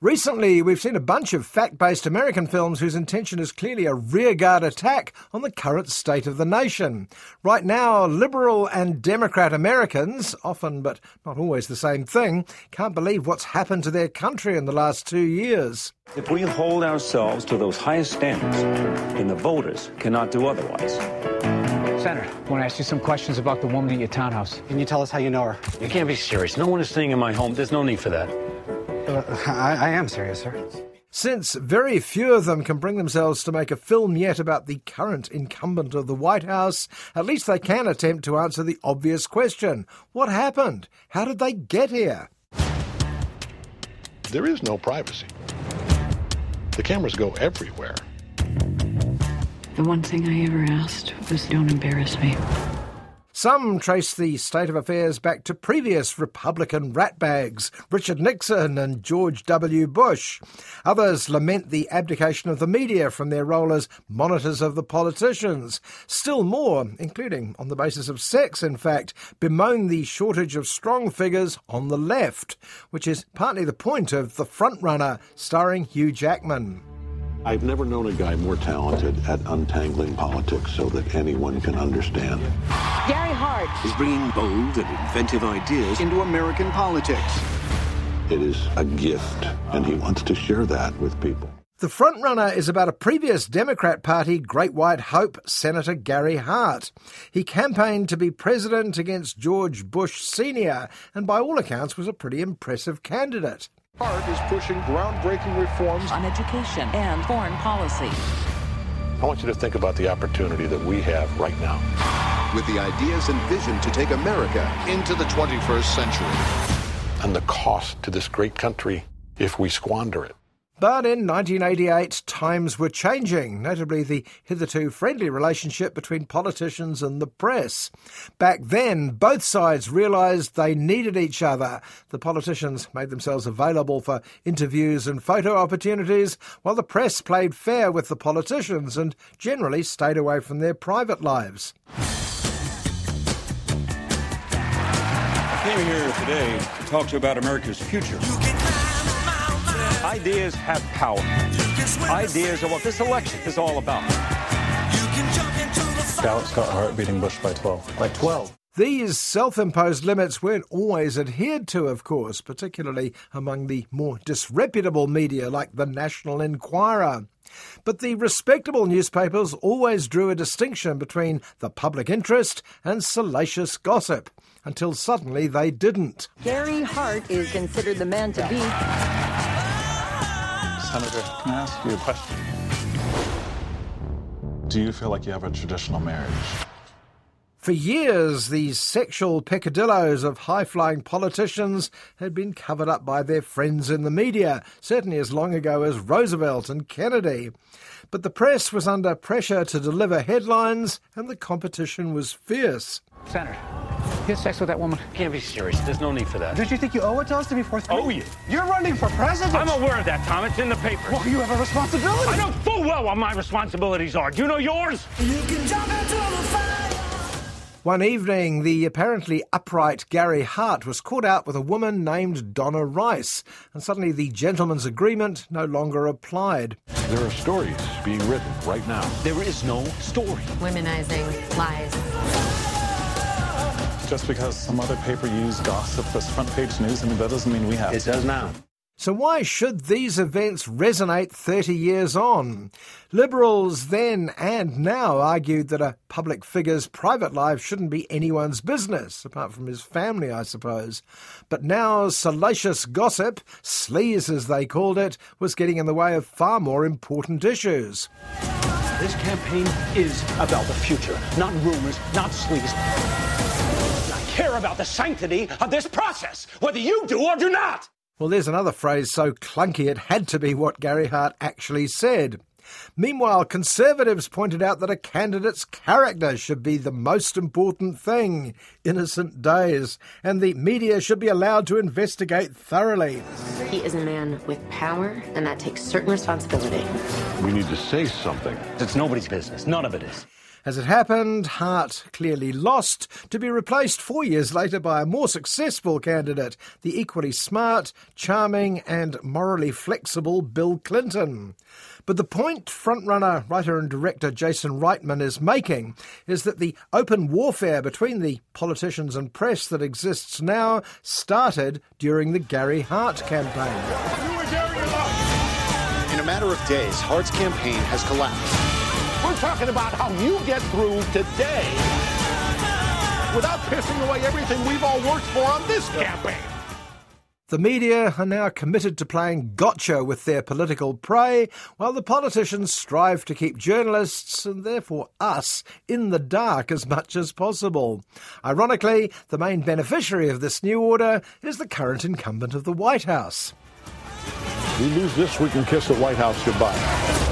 Recently, we've seen a bunch of fact based American films whose intention is clearly a rearguard attack on the current state of the nation. Right now, liberal and Democrat Americans, often but not always the same thing, can't believe what's happened to their country in the last two years. If we hold ourselves to those highest standards, then the voters cannot do otherwise. Senator, I want to ask you some questions about the woman at your townhouse. Can you tell us how you know her? You can't be serious. No one is staying in my home. There's no need for that. I, I am serious, sir. Since very few of them can bring themselves to make a film yet about the current incumbent of the White House, at least they can attempt to answer the obvious question what happened? How did they get here? There is no privacy. The cameras go everywhere. The one thing I ever asked was don't embarrass me. Some trace the state of affairs back to previous Republican ratbags, Richard Nixon and George W. Bush. Others lament the abdication of the media from their role as monitors of the politicians. Still more, including on the basis of sex, in fact, bemoan the shortage of strong figures on the left, which is partly the point of The Frontrunner, starring Hugh Jackman. I've never known a guy more talented at untangling politics so that anyone can understand. Gary Hart is bringing bold and inventive ideas into American politics. It is a gift, and he wants to share that with people. The frontrunner is about a previous Democrat Party Great White Hope, Senator Gary Hart. He campaigned to be president against George Bush Sr., and by all accounts was a pretty impressive candidate. Hart is pushing groundbreaking reforms on education and foreign policy. I want you to think about the opportunity that we have right now. With the ideas and vision to take America into the 21st century. And the cost to this great country if we squander it. But in 1988, times were changing, notably the hitherto friendly relationship between politicians and the press. Back then, both sides realised they needed each other. The politicians made themselves available for interviews and photo opportunities, while the press played fair with the politicians and generally stayed away from their private lives. I came here today to talk to you about America's future. Ideas have power. Ideas are what this election is all about. Gallup Scott Hart beating Bush by 12. By 12. These self imposed limits weren't always adhered to, of course, particularly among the more disreputable media like the National Enquirer. But the respectable newspapers always drew a distinction between the public interest and salacious gossip, until suddenly they didn't. Gary Hart is considered the man to beat. Senator, can I ask you a question? Do you feel like you have a traditional marriage? For years, these sexual peccadilloes of high flying politicians had been covered up by their friends in the media, certainly as long ago as Roosevelt and Kennedy. But the press was under pressure to deliver headlines, and the competition was fierce. Senator, you had sex with that woman? You can't be serious. There's no need for that. Don't you think you owe it to us to be forthcoming? Oh, you? You're running for president. I'm aware of that, Tom. It's in the paper. Well, you have a responsibility. I know full well what my responsibilities are. Do you know yours? You one evening, the apparently upright Gary Hart was caught out with a woman named Donna Rice, and suddenly the gentleman's agreement no longer applied. There are stories being written right now. There is no story. Womenizing lies. Just because some other paper used gossip as front page news, I mean, that doesn't mean we have. It does now. So, why should these events resonate 30 years on? Liberals then and now argued that a public figure's private life shouldn't be anyone's business, apart from his family, I suppose. But now salacious gossip, sleaze as they called it, was getting in the way of far more important issues. This campaign is about the future, not rumors, not sleaze. I care about the sanctity of this process, whether you do or do not. Well, there's another phrase so clunky it had to be what Gary Hart actually said. Meanwhile, Conservatives pointed out that a candidate's character should be the most important thing. Innocent days. And the media should be allowed to investigate thoroughly. He is a man with power, and that takes certain responsibility. We need to say something. It's nobody's business. None of it is. As it happened, Hart clearly lost to be replaced four years later by a more successful candidate, the equally smart, charming, and morally flexible Bill Clinton. But the point frontrunner, writer, and director Jason Reitman is making is that the open warfare between the politicians and press that exists now started during the Gary Hart campaign. In a matter of days, Hart's campaign has collapsed. We're talking about how you get through today without pissing away everything we've all worked for on this campaign. The media are now committed to playing gotcha with their political prey, while the politicians strive to keep journalists, and therefore us, in the dark as much as possible. Ironically, the main beneficiary of this new order is the current incumbent of the White House. We lose this, we can kiss the White House goodbye.